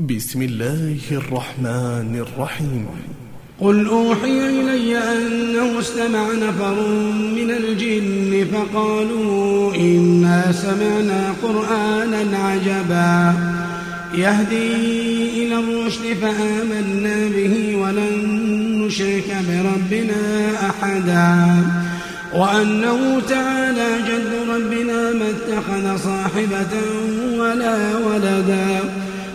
بسم الله الرحمن الرحيم. قل أوحي إلي أنه استمع نفر من الجن فقالوا إنا سمعنا قرآنا عجبا. يهدي إلى الرشد فآمنا به ولن نشرك بربنا أحدا. وأنه تعالى جد ربنا ما اتخذ صاحبة ولا ولدا.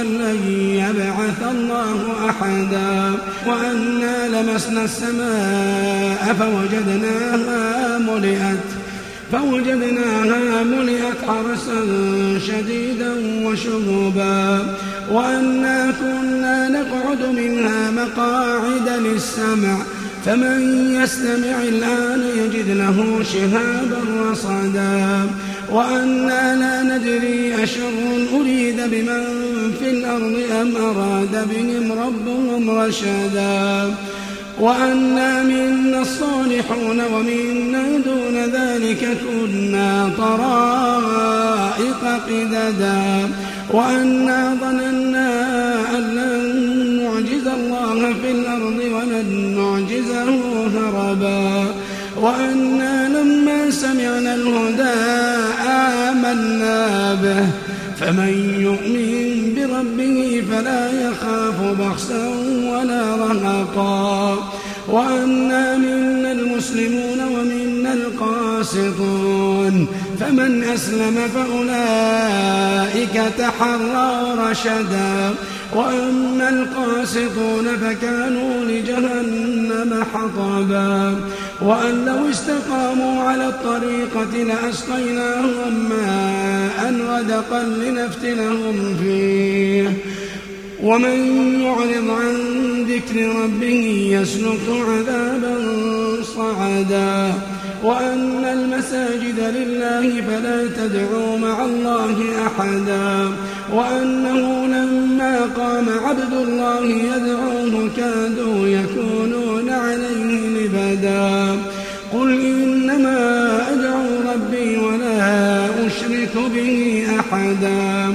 أن لن يبعث الله أحدا وأنا لمسنا السماء فوجدناها ملئت فوجدناها ملئت حرسا شديدا وشهبا وأنا كنا نقعد منها مقاعد للسمع فمن يستمع الآن يجد له شهابا رصدا وأنا لا ندري أشر أريد بمن في الأرض أم أراد بهم ربهم رشدا وأنا منا الصالحون ومنا دون ذلك كنا طرائق قددا وأنا ظننا أن لن نعجز الله في الأرض ولن نعجزه هربا وأنا لما سمعنا الهدى آمنا به. فمن يؤمن بربه فلا يخاف بخسا ولا رهقا. وأنا منا المسلمون ومنا القاسطون فمن أسلم فأولئك تحروا رشدا. وأما القاسطون فكانوا لجهنم حطبا. وأن لو استقاموا على الطريقة لأسقيناهم ماء غدقا لنفتنهم فيه. ومن يعرض عن ذكر ربه يسلك عذابا صعدا. وأن المساجد لله فلا تدعوا مع الله أحدا. وأنه لما قام عبد الله يدعوه كادوا يكونون عليه لبدا. قل إنما أدعو ربي ولا أشرك به أحدا.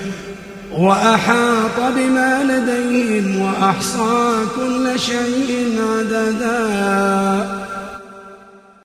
وأحاط بما لديهم وأحصى كل شيء عددا.